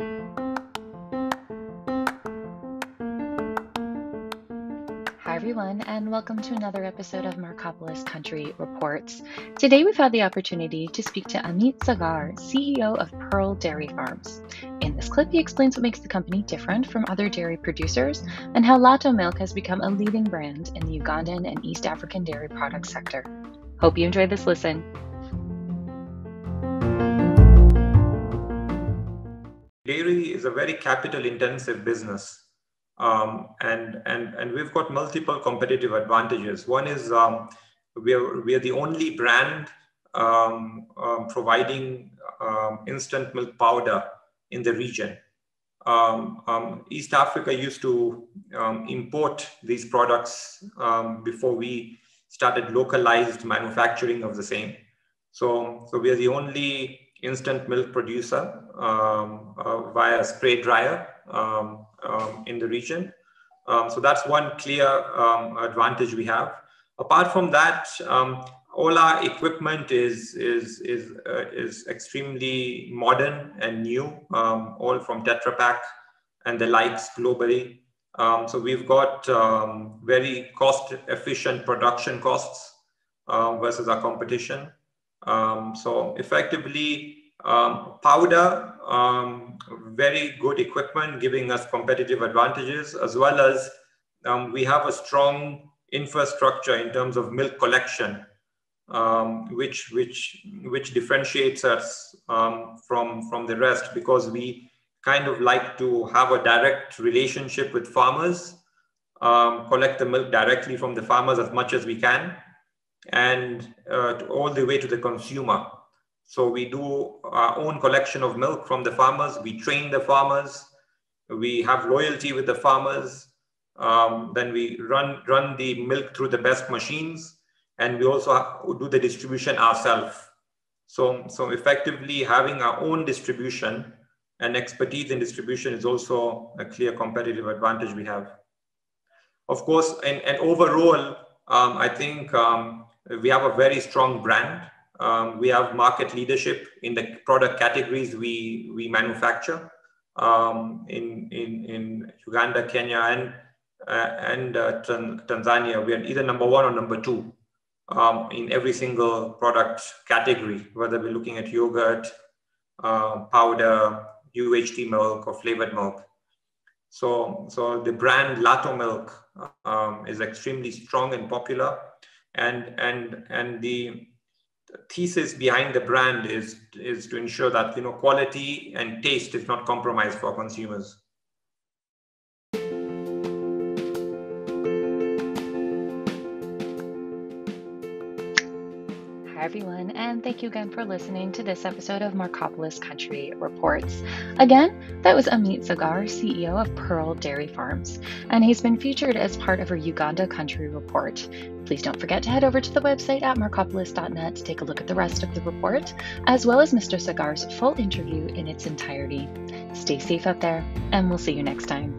Hi, everyone, and welcome to another episode of Marcopolis Country Reports. Today, we've had the opportunity to speak to Amit Sagar, CEO of Pearl Dairy Farms. In this clip, he explains what makes the company different from other dairy producers and how Lato Milk has become a leading brand in the Ugandan and East African dairy products sector. Hope you enjoy this listen. Dairy is a very capital intensive business. Um, and, and, and we've got multiple competitive advantages. One is um, we, are, we are the only brand um, um providing um, instant milk powder in the region. Um, East Africa used to import these products before we started localized manufacturing of the same. So, so we are the only instant milk producer um, uh, via spray dryer um, um, in the region. Um, so that's one clear um, advantage we have. Apart from that, um, all our equipment is is is uh, is extremely modern and new, all from Tetra Pak and the likes globally. so we've got very cost efficient production costs uh, versus our competition. Um, so effectively, um, powder, um, very good equipment, giving us competitive advantages, as well as um, we have a strong infrastructure in terms of milk collection, um, which which which differentiates us um, from from the rest because we kind of like to have a direct relationship with farmers, collect the milk directly from the farmers as much as we can, and uh, all the way to the consumer. So we do our own collection of milk from the farmers. We train the farmers. We have loyalty with the farmers. Um, then we run, run the milk through the best machines. And we also do the distribution ourselves. So, so effectively having our own distribution and expertise in distribution is also a clear competitive advantage we have. Of course, and, and overall, um, I think um, we have a very strong brand. Um, we have market leadership in the product categories we, we manufacture um, in, in, in Uganda, Kenya, and, uh, and uh, Tanzania. We are either number one or number two um, in every single product category, whether we're looking at yogurt, uh, powder, UHT milk, or flavored milk. So, so the brand Lato Milk um, is extremely strong and popular, and and and the thesis behind the brand is is to ensure that you know quality and taste is not compromised for consumers Hi, everyone, and thank you again for listening to this episode of Marcopolis Country Reports. Again, that was Amit Sagar, CEO of Pearl Dairy Farms, and he's been featured as part of our Uganda Country Report. Please don't forget to head over to the website at marcopolis.net to take a look at the rest of the report, as well as Mr. Sagar's full interview in its entirety. Stay safe out there, and we'll see you next time.